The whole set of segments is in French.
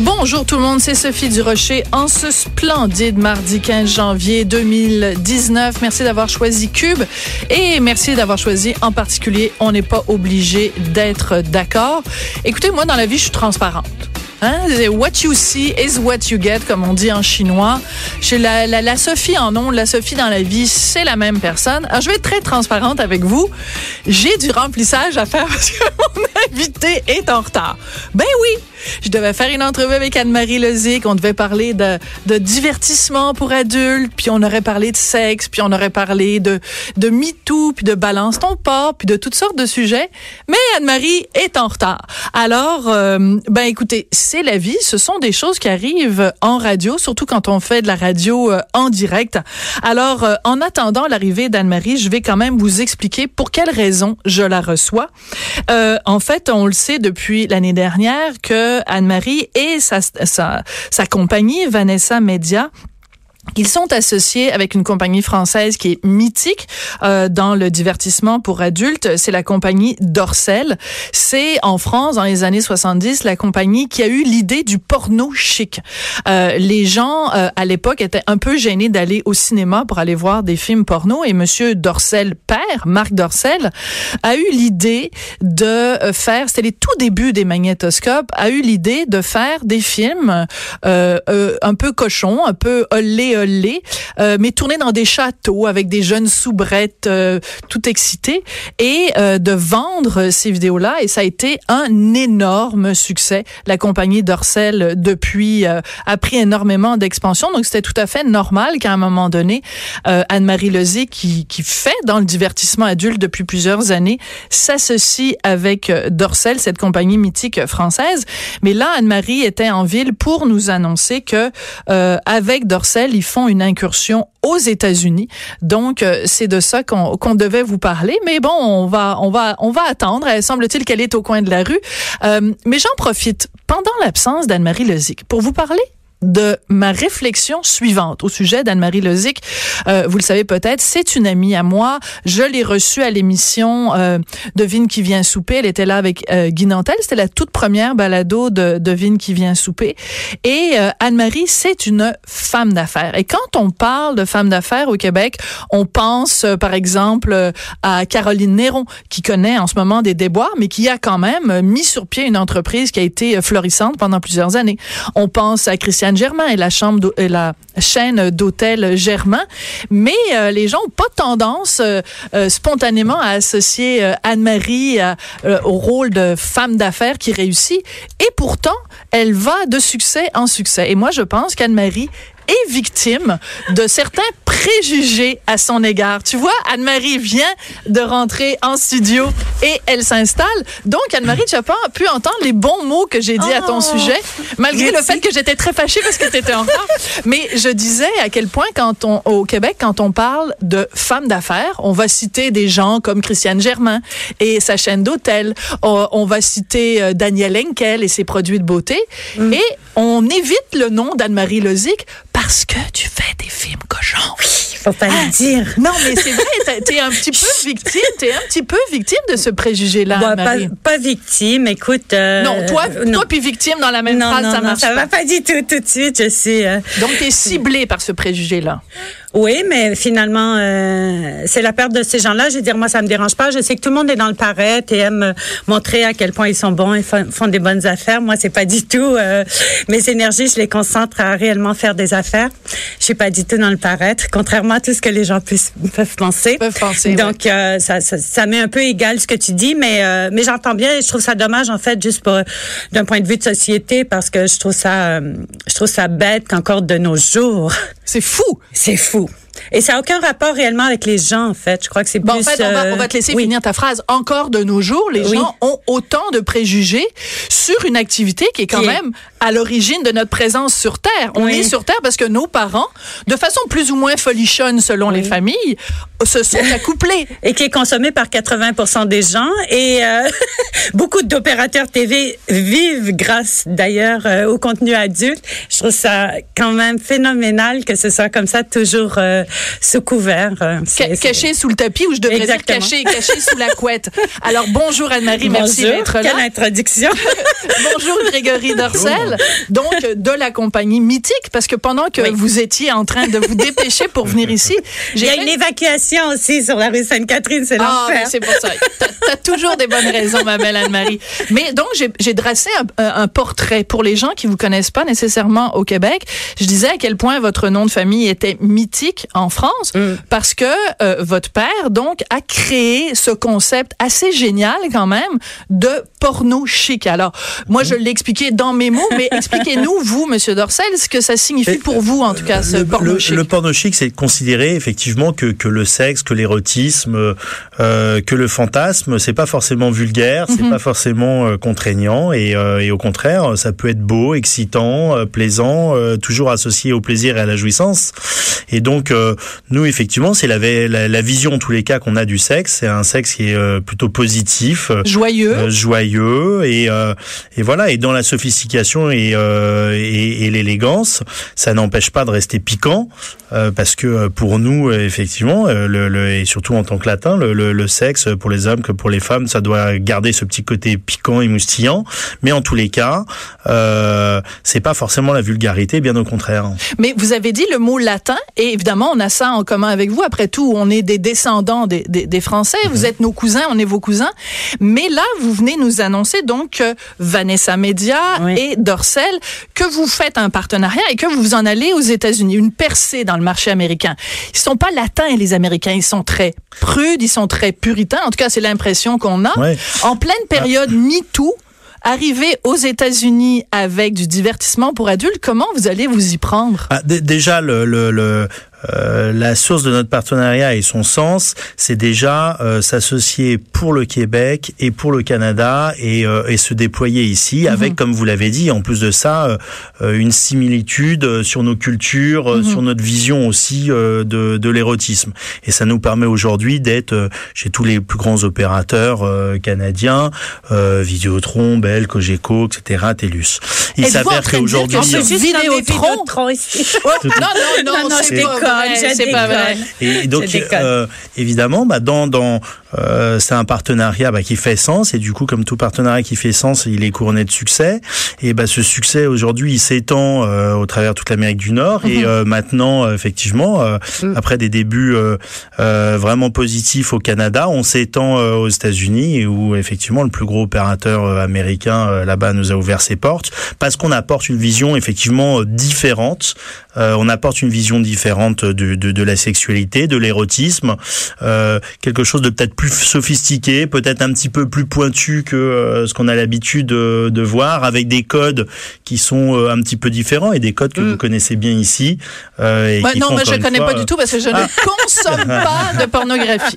Bonjour tout le monde, c'est Sophie Durocher en ce splendide mardi 15 janvier 2019. Merci d'avoir choisi Cube et merci d'avoir choisi en particulier On n'est pas obligé d'être d'accord. Écoutez, moi dans la vie, je suis transparente. Hein? What you see is what you get, comme on dit en chinois. Chez la, la, Sophie en nom, la Sophie dans la vie, c'est la même personne. Alors, je vais être très transparente avec vous. J'ai du remplissage à faire parce que mon invité est en retard. Ben oui, je devais faire une entrevue avec Anne-Marie Lezic. On devait parler de, divertissement pour adultes, puis on aurait parlé de sexe, puis on aurait parlé de, de MeToo, puis de balance ton pas, puis de toutes sortes de sujets. Mais Anne-Marie est en retard. Alors, euh, ben écoutez, c'est la vie. Ce sont des choses qui arrivent en radio, surtout quand on fait de la radio euh, en direct. Alors, euh, en attendant l'arrivée d'Anne-Marie, je vais quand même vous expliquer pour quelles raisons je la reçois. En on le sait depuis l'année dernière que Anne-Marie et sa compagnie Vanessa Media ils sont associés avec une compagnie française qui est mythique euh, dans le divertissement pour adultes. C'est la compagnie Dorcel. C'est en France, dans les années 70, la compagnie qui a eu l'idée du porno chic. Euh, les gens, euh, à l'époque, étaient un peu gênés d'aller au cinéma pour aller voir des films porno. Et Monsieur Dorcel, père, Marc Dorcel, a eu l'idée de faire, c'était les tout débuts des magnétoscopes, a eu l'idée de faire des films euh, euh, un peu cochons, un peu olé euh, mais tourné dans des châteaux avec des jeunes soubrettes euh, tout excités et euh, de vendre ces vidéos-là. Et ça a été un énorme succès. La compagnie Dorcel, depuis, a pris énormément d'expansion. Donc, c'était tout à fait normal qu'à un moment donné, Anne-Marie Lezé, qui, qui fait dans le divertissement adulte depuis plusieurs années, s'associe avec Dorcel, cette compagnie mythique française. Mais là, Anne-Marie était en ville pour nous annoncer que euh, avec Dorcel, font une incursion aux États-Unis. Donc, euh, c'est de ça qu'on devait vous parler. Mais bon, on va, on va, on va attendre. Il semble-t-il qu'elle est au coin de la rue. Euh, mais j'en profite pendant l'absence d'Anne-Marie Lezic pour vous parler de ma réflexion suivante au sujet d'Anne-Marie Lozic. Euh, vous le savez peut-être, c'est une amie à moi. Je l'ai reçue à l'émission euh, Devine qui vient souper. Elle était là avec euh, Guy Nantel. C'était la toute première balado de Devine qui vient souper. Et euh, Anne-Marie, c'est une femme d'affaires. Et quand on parle de femme d'affaires au Québec, on pense euh, par exemple euh, à Caroline Néron, qui connaît en ce moment des déboires, mais qui a quand même mis sur pied une entreprise qui a été florissante pendant plusieurs années. On pense à Christiane Germain et la chaîne d'hôtel Germain, mais euh, les gens ont pas tendance euh, euh, spontanément à associer Anne-Marie au rôle de femme d'affaires qui réussit et pourtant elle va de succès en succès. Et moi je pense qu'Anne-Marie est victime de certains préjugés à son égard. Tu vois, Anne-Marie vient de rentrer en studio et elle s'installe. Donc, Anne-Marie, tu n'as pas pu entendre les bons mots que j'ai dit à ton Oh. sujet, malgré le fait que j'étais très fâchée parce que tu étais en retard. Mais je disais à quel point, quand on, au Québec, quand on parle de femmes d'affaires, on va citer des gens comme Christiane Germain et sa chaîne d'hôtel. On, va citer euh, Daniel Henkel et ses produits de beauté. Et on évite le nom d'Anne-Marie Lozic parce que tu fais des films cochons. Faut pas le dire. Non, mais c'est vrai, t'es- un petit peu victime, t'es un petit peu victime de ce préjugé-là, Bon, pas, victime, écoute. euh, Non, toi, euh, non. toi puis victime dans la même non, phrase, non, ça non, marche ça pas. va pas du tout tout de suite. Je sais. euh, Donc, t'es ciblé par ce préjugé-là. Oui, mais finalement, euh, c'est la perte de ces gens-là. Je veux dire, moi, ça me dérange pas. Je sais que tout le monde est dans le paraître et aime euh, montrer à quel point ils sont bons et font, des bonnes affaires. Moi, c'est pas du tout euh, mes énergies. Je les concentre à réellement faire des affaires. Je suis pas du tout dans le paraître, contrairement à tout ce que les gens puissent, peuvent penser. Peuvent penser, Donc, euh, ça, ça, ça met un peu égal ce que tu dis, mais euh, mais j'entends bien. Et je trouve ça dommage, en fait, juste pour d'un point de vue de société, parce que je trouve ça, euh, je trouve ça bête qu'encore de nos jours, C'est fou. c'est fou. Fu. Et ça n'a aucun rapport réellement avec les gens, en fait. Je crois que c'est bon, plus... En fait, on va, euh, on va te laisser oui. finir ta phrase. Encore de nos jours, les Oui. gens ont autant de préjugés sur une activité qui est quand même à l'origine de notre présence sur Terre. On est sur Terre parce que nos parents, de façon plus ou moins folichonne selon les familles, se sont accouplés. et qui est consommé par 80% des gens. Et euh, beaucoup d'opérateurs TV vivent grâce d'ailleurs euh, au contenu adulte. Je trouve ça quand même phénoménal que ce soit comme ça, toujours euh, sous couvert. euh, c'est- Ca- c'est- caché sous le tapis ou je devrais Exactement. dire caché, caché sous la couette? Alors bonjour Anne-Marie, merci d'être là. Quelle introduction. Bonjour Grégory Dorcel, donc de la compagnie Mythique, parce que pendant que Oui. vous étiez en train de vous dépêcher pour venir ici, Il y a fait- une évacuation aussi sur la rue Sainte-Catherine, c'est Ah, l'enfer. c'est pour ça. T'as as toujours des bonnes raisons, ma belle Anne-Marie. Mais donc, j'ai- j'ai dressé un, un- un portrait pour les gens qui vous connaissent pas nécessairement au Québec. Je disais à quel point votre nom de famille était mythique en France Mm. parce que euh, votre père, donc, a créé ce concept assez génial quand même de porno chic. Alors, moi, je l'ai expliqué dans mes mots, mais expliquez-nous, vous, Monsieur Dorcel, ce que ça signifie pour vous, en tout cas, ce le, porno chic. le porno chic, c'est considérer effectivement que, que le sexe, que l'érotisme, euh, que le fantasme, c'est pas forcément vulgaire, c'est Mhm. pas forcément euh, contraignant, et, euh, et au contraire, ça peut être beau, excitant, euh, plaisant, euh, toujours associé au plaisir et à la jouissance. Et donc, euh, nous, effectivement, c'est la, la, la vision, en tous les cas, qu'on a du sexe. C'est un sexe qui est euh, plutôt positif, euh, Joyeux. euh, joyeux et et voilà et dans la sophistication et et, et l'élégance ça n'empêche pas de rester piquant parce que pour nous effectivement le, le- et surtout en tant que latin le, le, le sexe pour les hommes que pour les femmes ça doit garder ce petit côté piquant et moustillant mais en tous les cas euh, c'est pas forcément la vulgarité bien au contraire Mais vous avez dit le mot latin, et évidemment, on a ça en commun avec vous. Après tout, on est des descendants des, des, des Français. Vous êtes nos cousins, on est vos cousins. Mais là, vous venez nous annoncer donc que Vanessa Media Oui. et Dorcel, que vous faites un partenariat et que vous vous en allez aux États-Unis, une percée dans le marché américain. Ils sont pas latins, les Américains. Ils sont très prudes, ils sont très puritains. En tout cas, c'est l'impression qu'on a. En pleine période MeToo, arriver aux États-Unis avec du divertissement pour adultes, comment vous allez vous y prendre? Ah, dé- déjà, le, le, le, euh, la source de notre partenariat et son sens, c'est déjà euh, s'associer pour le Québec et pour le Canada et, euh, et se déployer ici avec, comme vous l'avez dit, en plus de ça, euh, euh, une similitude euh, sur nos cultures, euh, sur notre vision aussi euh, de, de l'érotisme. Et ça nous permet aujourd'hui d'être euh, chez tous les plus grands opérateurs euh, canadiens, euh, Vidéotron, Bell, Cogeco, etc., TELUS. Il s'avère qu'aujourd'hui... nommer Vidéotron? Vidéotron non, non, non, Non, non, c'est déconne, c'est pas vrai. Et donc, euh, évidemment, bah, dans, dans, euh, c'est un partenariat bah, qui fait sens. Et du coup, comme tout partenariat qui fait sens, il est couronné de succès. Et bah, ce succès aujourd'hui, il s'étend euh, au travers de toute l'Amérique du Nord. Et euh, maintenant, euh, effectivement, euh, après des débuts vraiment positifs au Canada, on s'étend aux États-Unis, où effectivement le plus gros opérateur américain là-bas nous a ouvert ses portes, parce qu'on apporte une vision effectivement différente. Euh, on apporte une vision différente de, de, de la sexualité, de l'érotisme, euh, quelque chose de peut-être plus sophistiqué, peut-être un petit peu plus pointu que euh, ce qu'on a l'habitude de, de voir, avec des codes qui sont euh, un petit peu différents et des codes que Mm. vous connaissez bien ici. euh, et qui non, font, moi je une connais fois, pas du tout parce que je ne consomme pas de pornographie.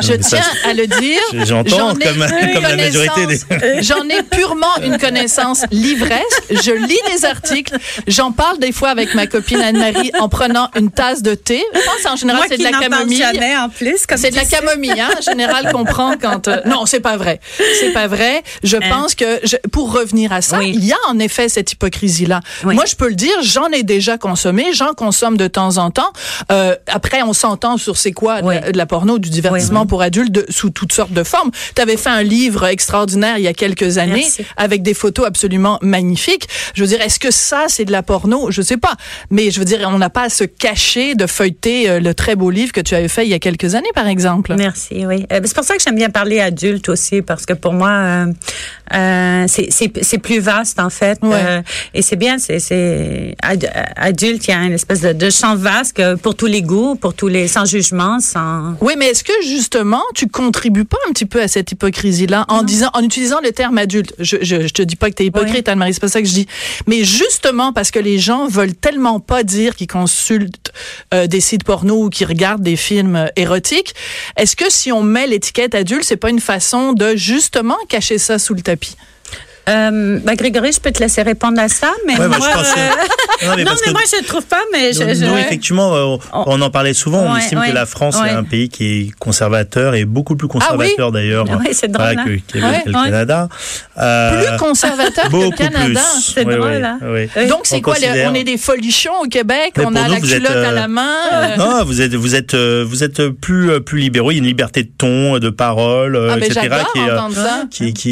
Je ça, tiens à le dire. euh, J'entends J'en ai comme, la majorité des. J'en ai purement une connaissance livresque. Je lis des articles. J'en parle des fois avec ma copine Anne-Marie en prenant une tasse de thé. Je pense en général c'est de la camomille. jamais en plus. comme C'est de la camomille, hein, en général qu'on prend quand. euh, non, c'est pas vrai. C'est pas vrai. Je pense que je- pour revenir à ça, Oui. il y a en effet cette hypocrisie-là. Oui. Moi, je peux le dire, j'en ai déjà consommé, j'en consomme de temps en temps. Euh, après, on s'entend sur c'est quoi de, la, de la porno, du divertissement pour adultes de- sous toutes sortes de formes. Tu avais fait un livre extraordinaire il y a quelques années Merci. avec des photos absolument magnifiques. Je veux dire, est-ce que ça, c'est de la porno? Je sais pas. Mais je veux dire, on n'a pas à se cacher de feuilleter euh, le très beau livre que tu avais fait il y a quelques années, par exemple. Merci, oui. Euh, c'est pour ça que j'aime bien parler adulte aussi, parce que pour moi, euh, c'est- plus vaste, en fait. Ouais. Euh, et c'est bien, c'est c'est ad- adulte, il y a une espèce de, de champ vaste pour tous les goûts, pour tous les, sans jugement, sans... Oui, mais est-ce que justement tu contribues pas un petit peu à cette hypocrisie-là en disant, en utilisant le terme adulte? Je, je, je te dis pas que t'es hypocrite, Anne-Marie, c'est pas ça que je dis. Mais justement parce que les gens veulent tellement pas dire qu'ils consultent euh, des sites porno ou qui regardent des films euh, érotiques. Est-ce que si on met l'étiquette adulte, c'est pas une façon de justement cacher ça sous le tapis? thérapie euh, bah, Grégory, je peux te laisser répondre à ça, mais Ouais, moi, je pensais- euh, Non, mais non, parce mais que- moi, je ne trouve pas, mais je, Nous, je- nous, effectivement, euh, on, on en parlait souvent. on Ouais, estime ouais, que la France ouais. est un pays qui est conservateur et beaucoup plus conservateur d'ailleurs Ouais, c'est drôle, voilà, que, que- Ouais, que le ouais. Canada. Euh, Plus conservateur que le Canada. C'est drôle, hein. Donc, c'est On quoi? le- on est des folichons au Québec, Mais on a nous, la êtes, culotte à la main. euh, Non, vous êtes vous êtes vous êtes plus plus libéraux. Il y a une liberté de ton, de parole, ah, ben, etc.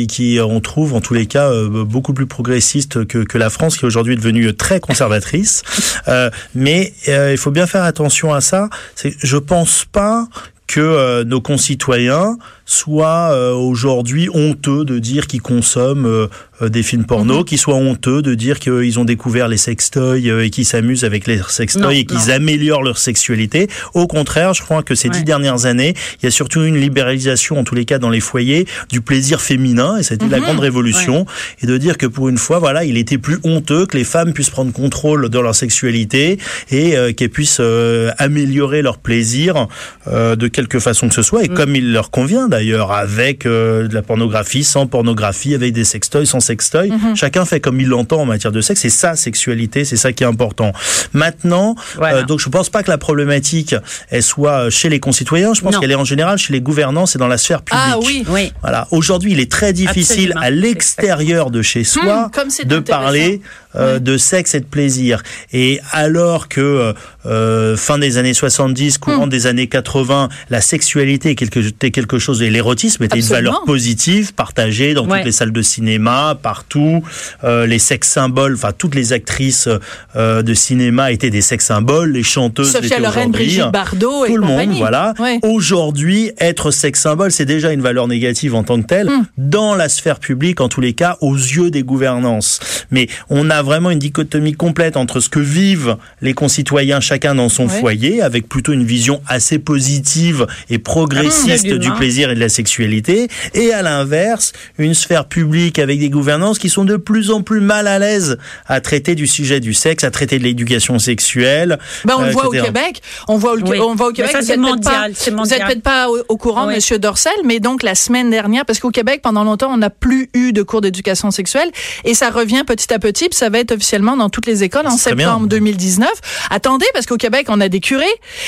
qui on trouve en tous les cas euh, beaucoup plus progressiste que, que la France, qui aujourd'hui est devenue très conservatrice. Euh, mais euh, il faut bien faire attention à ça. Je pense pas que nos concitoyens soient euh, aujourd'hui honteux de dire qu'ils consomment euh, des films porno, Mhm. qu'ils soient honteux de dire qu'ils ont découvert les sextoys euh, et qu'ils s'amusent avec les sextoys et qu'ils améliorent leur sexualité. Au contraire, je crois que ces dix dernières années, il y a surtout une libéralisation, en tous les cas dans les foyers, du plaisir féminin, et c'était la Mhm. grande révolution, et de dire que pour une fois, voilà, il était plus honteux que les femmes puissent prendre contrôle de leur sexualité et euh, qu'elles puissent euh, améliorer leur plaisir euh, de quelque façon que ce soit, et Mm. comme il leur convient d'ailleurs, avec euh, de la pornographie, sans pornographie, avec des sextoys, sans sextoys. Mhm. Chacun fait comme il l'entend en matière de sexe, c'est sa sexualité, c'est ça qui est important. Maintenant, Voilà. euh, donc je pense pas que la problématique elle soit chez les concitoyens, je pense qu'elle est en général chez les gouvernances et dans la sphère publique. Ah oui. oui. Voilà. Aujourd'hui, il est très difficile Absolument. à l'extérieur de chez soi Hum, comme c'est de parler euh, de sexe et de plaisir. Et alors que euh, euh, fin des années 70, courant Hum. des années 80, la sexualité était quelque chose et l'érotisme était Absolument. une valeur positive, partagée dans Ouais. toutes les salles de cinéma, partout. Euh, les sex symboles, enfin toutes les actrices euh, de cinéma étaient des sex symboles, les chanteuses Sophia Loren. Brigitte Bardot et Tout le monde, voilà. Ouais. Aujourd'hui, être sex symbole, c'est déjà une valeur négative en tant que telle, Hmm. dans la sphère publique, en tous les cas, aux yeux des gouvernances. Mais on a vraiment une dichotomie complète entre ce que vivent les concitoyens, chacun dans son Ouais. foyer, avec plutôt une vision assez positive et progressiste Absolument. du plaisir et de la sexualité, et à l'inverse, une sphère publique avec des gouvernances qui sont de plus en plus mal à l'aise à traiter du sujet du sexe, à traiter de l'éducation sexuelle. Ben, on le euh, voit au. Québec. On voit, au, Oui. on voit au Québec. ça, vous c'est êtes peut-être mondial, pas- c'est Vous êtes mondial. peut-être pas au, au courant, Oui. Monsieur Dorcel, mais donc la semaine dernière, parce qu'au Québec, pendant longtemps, on n'a plus eu de cours d'éducation sexuelle et ça revient petit à petit, puis ça va être officiellement dans toutes les écoles en septembre bien. 2019. Attendez, parce qu'au Québec, on a des curés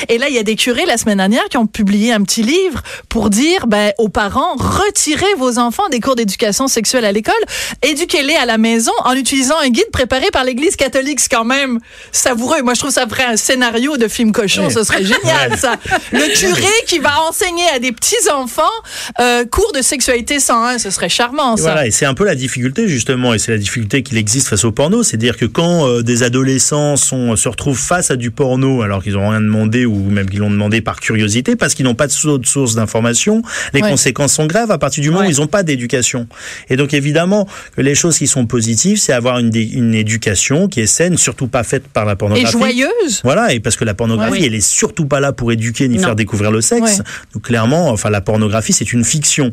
et là, il y a des curés la semaine dernière qui ont publié un petit livre pour dire ben, aux parents, retirez vos enfants des cours d'éducation sexuelle à l'école, éduquez-les à la maison en utilisant un guide préparé par l'Église catholique. C'est quand même savoureux. Moi, je trouve ça ferait un scénario de film cochon. Ce serait génial, ça. Le curé qui va enseigner à des petits-enfants euh, cours de sexualité 101, ce serait charmant, Et ça. Voilà, et c'est un peu la difficulté justement, et c'est la difficulté qu'il existe face au porno, c'est-à-dire que quand euh, des adolescents sont, se retrouvent face à du porno alors qu'ils n'ont rien demandé ou même qu'ils l'ont demandé par curiosité parce qu'ils n'ont pas de sou- de source d'information, les Ouais. conséquences sont graves à partir du moment où ils n'ont pas d'éducation. Et donc évidemment que les choses qui sont positives, c'est avoir une, éducation qui est saine, surtout pas faite par la Et pornographie. joyeuse. Voilà, et parce que la pornographie, Ouais. elle est surtout pas là pour éduquer ni Non. faire découvrir le sexe. Donc clairement, enfin la pornographie, c'est une fiction.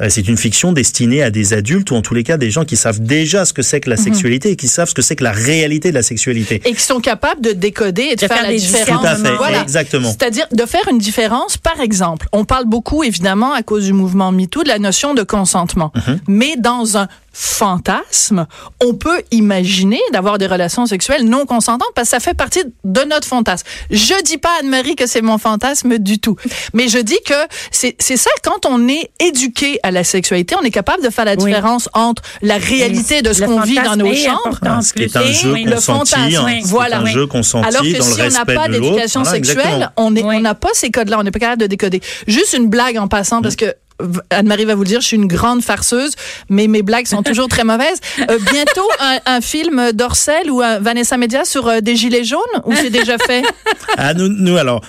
Euh, c'est une fiction destinée à des adultes ou en tous les cas des gens qui savent déjà ce que c'est que la sexualité et qui savent ce que c'est que la réalité de la sexualité. Et qui sont capables de décoder et de, De faire, faire la des différence. Tout à fait, Voilà. exactement. C'est-à-dire de faire une différence, par exemple, on parle beaucoup, évidemment, à cause du mouvement MeToo, de la notion de consentement. Mhm. Mais dans un fantasme, on peut imaginer d'avoir des relations sexuelles non consentantes parce que ça fait partie de notre fantasme. Je dis pas, Anne-Marie, que c'est mon fantasme du tout. Mais je dis que c'est c'est ça, quand on est éduqué à la sexualité, on est capable de faire la Oui. différence entre la réalité de ce qu'on vit dans nos chambres Ah, ce qui est un et jeu le fantasme, hein, Voilà. un jeu consenti Alors que dans si le on n'a pas d'éducation Voilà, sexuelle, exactement. on n'a pas ces codes-là, on n'est pas capable de décoder. Juste une blague en passant, parce que v- Anne-Marie va vous le dire, je suis une grande farceuse, mais mes blagues sont toujours très mauvaises. Euh, bientôt, un, un film d'Orcel ou un Vanessa Media sur euh, des gilets jaunes, ou c'est déjà fait? Ah, nous, nous alors,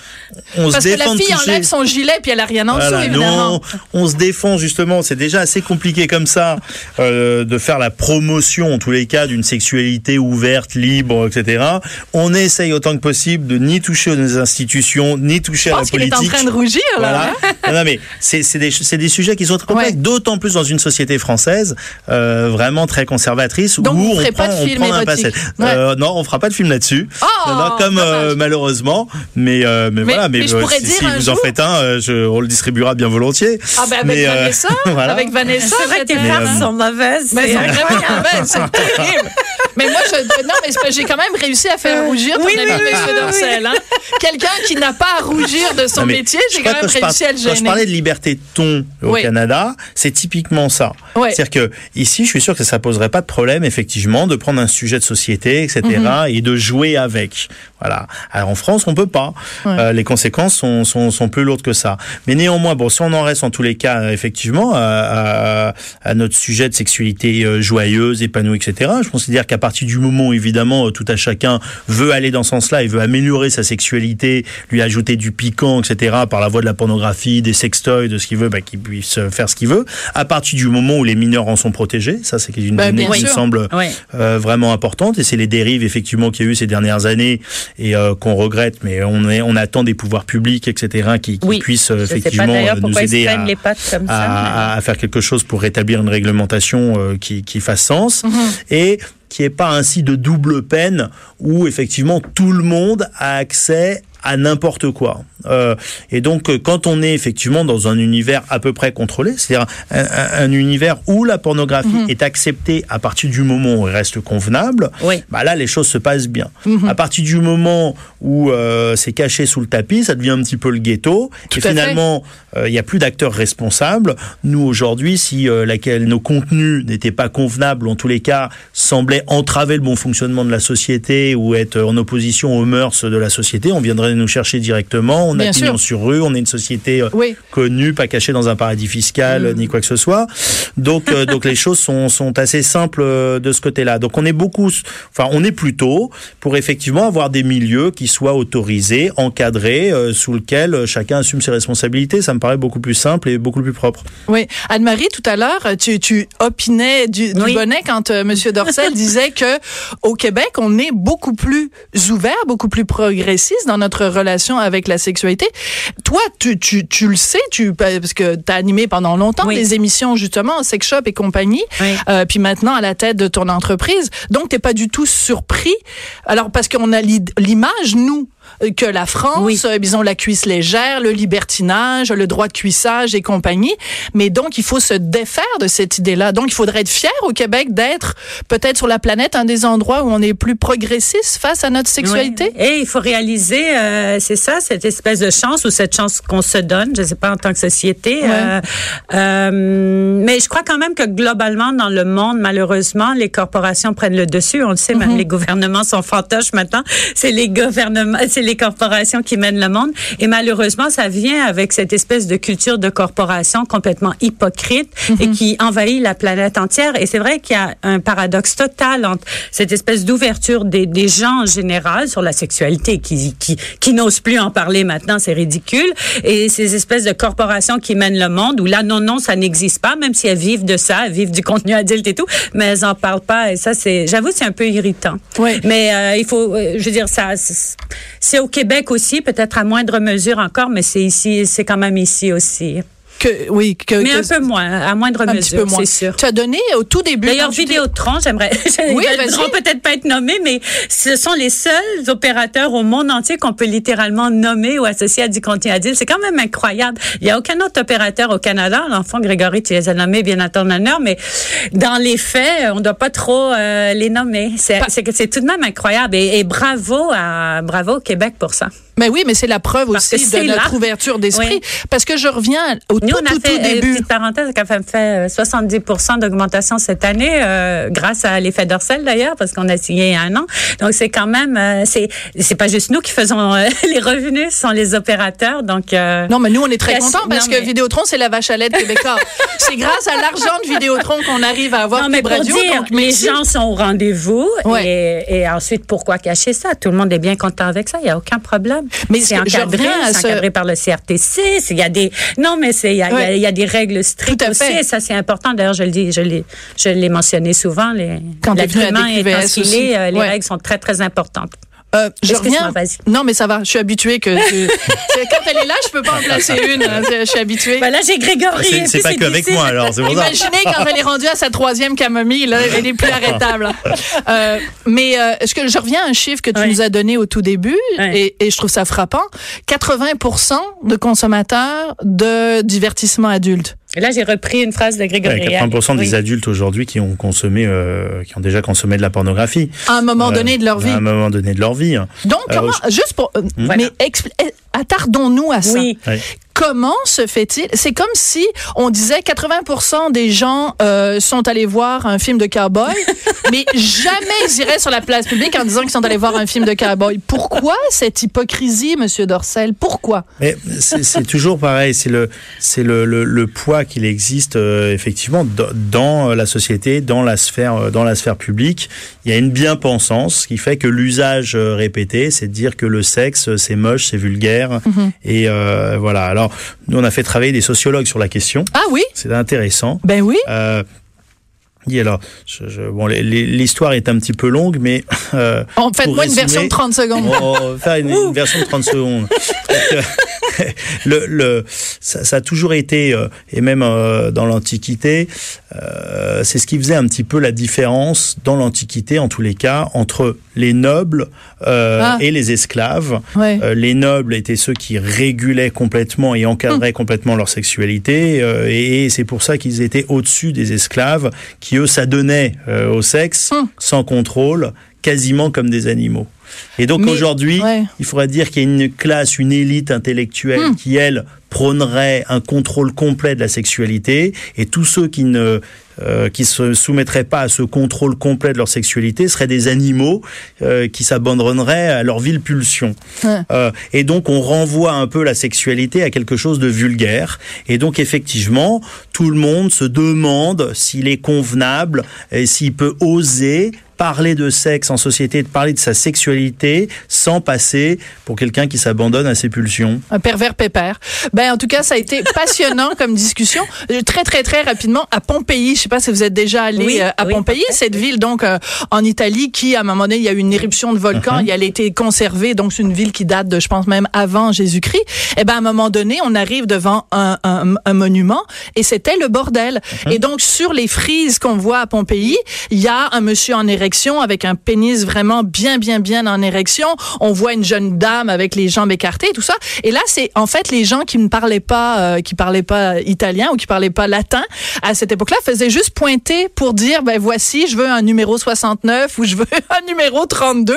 on Parce se que la défend de fille toucher. enlève son gilet puis elle a rien en dessous, Voilà, nous, évidemment. on, on se défend justement. C'est déjà assez compliqué comme ça euh, de faire la promotion, en tous les cas, d'une sexualité ouverte, libre, etc. On essaye autant que possible de ni toucher aux institutions, ni toucher à la pense qu'il est politique. en train de rougir, là. Voilà. hein? non, non, mais c'est des, des sujets qui sont très complexes, Ouais. d'autant plus dans une société française euh, vraiment très conservatrice Donc, où vous on prend, pas de on film prend un. Ouais. Euh, non, on fera pas de film là-dessus. Oh, comme euh, malheureusement, mais euh, mais, Mais- voilà, mais, mais je euh, pourrais si, dire si un vous en faites un, euh, je, on le distribuera bien volontiers. Ah ben avec Mais, euh, Vanessa, voilà. avec Vanessa, C'est vrai que tes euh, sont mauvaises. Mais c'est vraiment terrible. Mais moi, je, non, mais j'ai quand même réussi à faire rougir ton oui, ami oui, Monsieur oui, Dorcel. Hein? Quelqu'un qui n'a pas à rougir de son Non, métier, j'ai quand même que je par- réussi à le Quand je gêner. parlais de liberté de ton au Oui. Canada, c'est typiquement ça. C'est-à-dire que ici, je suis sûr que ça poserait pas de problème, effectivement, de prendre un sujet de société, etc., Mhm. et de jouer avec. Voilà. Alors en France, on peut pas. Ouais. Euh, les conséquences sont, sont, sont plus lourdes que ça. Mais néanmoins, bon, si on en reste en tous les cas, euh, effectivement, à, à- à notre sujet de sexualité euh, joyeuse, épanouie, etc., je considère qu'à partir du moment, où, évidemment, euh, tout à chacun veut aller dans ce sens-là et veut améliorer sa sexualité, lui ajouter du piquant, etc., par la voie de la pornographie, des sextoys, de ce qu'il veut, bah, qu'il puisse euh, faire ce qu'il veut. À partir du moment où les mineurs en sont protégés, ça, c'est une Bah, donnée qui me semble euh, vraiment importante et c'est les dérives effectivement qu'il y a eu ces dernières années et euh, qu'on regrette mais on est on attend des pouvoirs publics etc qui, qui Oui. puissent euh, effectivement euh, nous aider à, comme ça. à, à faire quelque chose pour rétablir une réglementation euh, qui, qui fasse sens Mhm. et qui est pas ainsi de double peine où effectivement tout le monde a accès à n'importe quoi. Euh, et donc, euh, quand on est effectivement dans un univers à peu près contrôlé, c'est-à-dire un, un- un univers où la pornographie Mhm. est acceptée à partir du moment où elle reste convenable, Oui. bah là, les choses se passent bien. Mhm. À partir du moment où euh, c'est caché sous le tapis, ça devient un petit peu le ghetto. Tout et finalement, euh, il n'y a plus d'acteurs responsables. Nous, aujourd'hui, si laquelle nos contenus n'étaient pas convenables, en tous les cas, semblaient entraver le bon fonctionnement de la société ou être en opposition aux mœurs de la société, on viendrait nous chercher directement. On a Bien pignon sûr. sur rue, on est une société euh, Oui. connue, pas cachée dans un paradis fiscal, Mm. ni quoi que ce soit. Donc, euh, donc les choses sont, sont assez simples euh, de ce côté-là. Donc, on est beaucoup, enfin, on est plutôt pour effectivement avoir des milieux qui soient autorisés, encadrés, euh, sous lesquels euh, chacun assume ses responsabilités. Ça me paraît beaucoup plus simple et beaucoup plus propre. Oui. Anne-Marie, tout à l'heure, tu, tu opinais du, du Oui. bonnet quand euh, Monsieur Dorcel disait que au Québec, on est beaucoup plus ouvert, beaucoup plus progressiste dans notre relation avec la sexualité. Toi, tu, tu, tu le sais, tu, parce que tu as animé pendant longtemps Oui. des émissions justement, Sex Shop et compagnie, Oui. euh, puis maintenant à la tête de ton entreprise. Donc, t'es pas du tout surpris. Alors, parce qu'on a l'i- l'image, nous, que la France, Oui. euh, disons la cuisse légère, le libertinage, le droit de cuissage et compagnie. Mais donc, il faut se défaire de cette idée-là. Donc, il faudrait être fier au Québec d'être peut-être sur la planète un des endroits où on est plus progressiste face à notre sexualité. Oui. Et il faut réaliser, euh, c'est ça, cette espèce de chance ou cette chance qu'on se donne, je sais pas en tant que société. euh, euh, mais je crois quand même que globalement dans le monde, malheureusement, les corporations prennent le dessus. On le sait, même les gouvernements sont fantoches maintenant. C'est les gouvernements, c'est les corporations qui mènent le monde. Et malheureusement, ça vient avec cette espèce de culture de corporation complètement hypocrite et qui envahit la planète entière. Et c'est vrai qu'il y a un paradoxe total entre cette espèce d'ouverture des, des gens en général sur la sexualité qui, qui, qui n'osent plus en parler maintenant, c'est ridicule. Et ces espèces de corporations qui mènent le monde où là, non, non, ça n'existe pas, même si elles vivent de ça, elles vivent du contenu adulte et tout, mais elles en parlent pas. Et ça, c'est, j'avoue, c'est un peu irritant. Oui. Mais euh, il faut, euh, je veux dire, ça, c'est au Québec aussi, peut-être à moindre mesure encore, mais c'est ici, c'est quand même ici aussi. Que, oui, que, Mais que- un peu moins, à moindre un petit peu mesure, moins. c'est sûr. Tu as donné au tout début. D'ailleurs, Vidéotron, j'aimerais, Oui, peut-être pas être nommés, mais ce sont les seuls opérateurs au monde entier qu'on peut littéralement nommer ou associer à du contenu adulte. C'est quand même incroyable. Il y a aucun autre opérateur au Canada. L'enfant Grégory, tu les as nommés bien à ton honneur, mais dans les faits, on doit pas trop euh, les nommer. C'est tout de même incroyable. Et, et bravo à, bravo au Québec pour ça. Mais oui, mais c'est la preuve Parce aussi de notre là. ouverture d'esprit. Oui. Parce que je reviens au Nous, tout, on a tout, fait, tout euh, début. petite parenthèse, quand même fait euh, 70% d'augmentation cette année, euh, grâce à l'effet d'Orcel d'ailleurs, parce qu'on a signé il y a un an. Donc, c'est quand même, euh, c'est, c'est pas juste nous qui faisons euh, les revenus, ce sont les opérateurs. Donc, euh, Non, mais nous, on est très contents parce non, que mais- Vidéotron, c'est la vache à lait de québécois. c'est grâce à l'argent de Vidéotron qu'on arrive à avoir non, mais Cube pour Radio. dire, donc, les gens sont au rendez-vous. Ouais. Et, et ensuite, pourquoi cacher ça? Tout le monde est bien content avec ça. Il n'y a aucun problème. Mais c'est encadré, c'est ce- encadré par le CRTC. Il y a des, non, mais c'est, il y a, y y des règles strictes aussi. Et ça, c'est important. D'ailleurs, je le dis, je l'ai, je l'ai mentionné souvent. Les, Quand aussi. est, euh, les Ouais. règles sont très, très importantes. Euh, je reviens. Non, mais ça va. Je suis habituée que tu- c'est- quand elle est là, je peux pas en placer une. hein, Je suis habituée. Ben là, j'ai Grégory. C'est et c'est pas qu'avec moi alors. Imaginez quand elle est rendue à sa troisième camomille, là, elle est plus arrêtable. Euh, mais euh, est-ce que je reviens à un chiffre que tu Oui. nous as donné au tout début? Oui. et, et je trouve ça frappant. 80% de consommateurs de divertissement adulte. Et là, j'ai repris une phrase de Grégory. Ouais, 80% des Oui. adultes aujourd'hui qui ont consommé, euh, qui ont déjà consommé de la pornographie. À un moment Euh, donné de leur vie. À un moment donné de leur vie. Donc, Euh, comment, juste pour, Voilà. mais eh, attardons-nous à ça. Oui. Ouais. Comment se fait-il C'est comme si on disait 80% des gens euh, sont allés voir un film de cowboy, mais jamais ils iraient sur la place publique en disant qu'ils sont allés voir un film de cowboy. Pourquoi cette hypocrisie, Monsieur Dorcel? Pourquoi? C'est c'est toujours pareil, c'est le, c'est le, le, le poids qu'il existe euh, effectivement dans, dans la société, dans la sphère, euh, dans la sphère publique. Il y a une bien-pensance qui fait que l'usage euh, répété, c'est de dire que le sexe euh, c'est moche, c'est vulgaire, et euh, voilà. Alors nous on a fait travailler des sociologues sur la question. Ah oui? C'est intéressant. Ben oui. Et alors, je, je- bon, l'histoire est un petit peu longue, mais euh, En fait, moi une version de 30 secondes. on va faire une, une version de 30 secondes. Euh, le, le, ça, ça a toujours été, euh, et même euh, dans l'Antiquité, euh, c'est ce qui faisait un petit peu la différence dans l'Antiquité, en tous les cas, entre les nobles euh, Ah. et les esclaves. Ouais. Les nobles étaient ceux qui régulaient complètement et encadraient complètement leur sexualité, euh, et, et c'est pour ça qu'ils étaient au-dessus des esclaves, qui eux s'adonnaient euh, au sexe Hum. sans contrôle, quasiment comme des animaux. Et donc aujourd'hui, ouais. il faudrait dire qu'il y a une classe, une élite intellectuelle Hum. qui, elle, prônerait un contrôle complet de la sexualité, et tous ceux qui ne euh, qui se soumettraient pas à ce contrôle complet de leur sexualité seraient des animaux euh, qui s'abandonneraient à leur ville pulsion. Ouais. Euh, et donc on renvoie un peu la sexualité à quelque chose de vulgaire. Et donc effectivement, tout le monde se demande s'il est convenable et s'il peut oser parler de sexe en société, de parler de sa sexualité sans passer pour quelqu'un qui s'abandonne à ses pulsions. Un pervers pépère. Ben, en tout cas, ça a été passionnant comme discussion. Euh, Très, très, très rapidement, à Pompéi, je sais pas si vous êtes déjà allé Oui, euh, à oui, Pompéi, cette ville, donc, euh, en Italie, qui, à un moment donné, il y a eu une éruption de volcan, Uh-huh. et elle a été conservée, donc c'est une ville qui date de, je pense, même avant Jésus-Christ. Et ben, à un moment donné, on arrive devant un, un, un monument, et c'était le bordel. Uh-huh. Et donc, sur les frises qu'on voit à Pompéi, il y a un monsieur en érection, avec un pénis vraiment bien, bien, bien en érection. On voit une jeune dame avec les jambes écartées et tout ça. Et là, c'est en fait les gens qui ne parlaient pas, euh, qui parlaient pas italien ou qui parlaient pas latin à cette époque-là faisaient juste pointer pour dire, ben voici, je veux un numéro 69 ou je veux un numéro 32.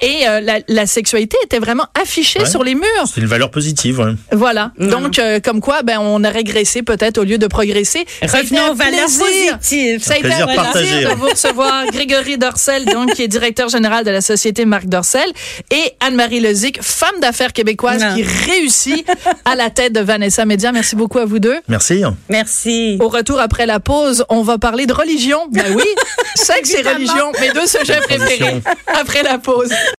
Et euh, la, la sexualité était vraiment affichée Ouais. sur les murs. C'est une valeur positive. ouais. Voilà. Donc, euh, comme quoi, ben on a régressé peut-être au lieu de progresser. Ça a été Revenons un aux valeurs plaisir. positives. Ça a été un plaisir de vous recevoir Grégory Dorcel, donc, qui est directeur général de la société Marc Dorcel, et Anne-Marie Lezic, femme d'affaires québécoise Non. qui réussit à la tête de Vanessa Media. Merci beaucoup à vous deux. Merci. Merci. Au retour après la pause, on va parler de religion. Ben oui, sexe et religion, mes deux sujets préférés. Après la pause.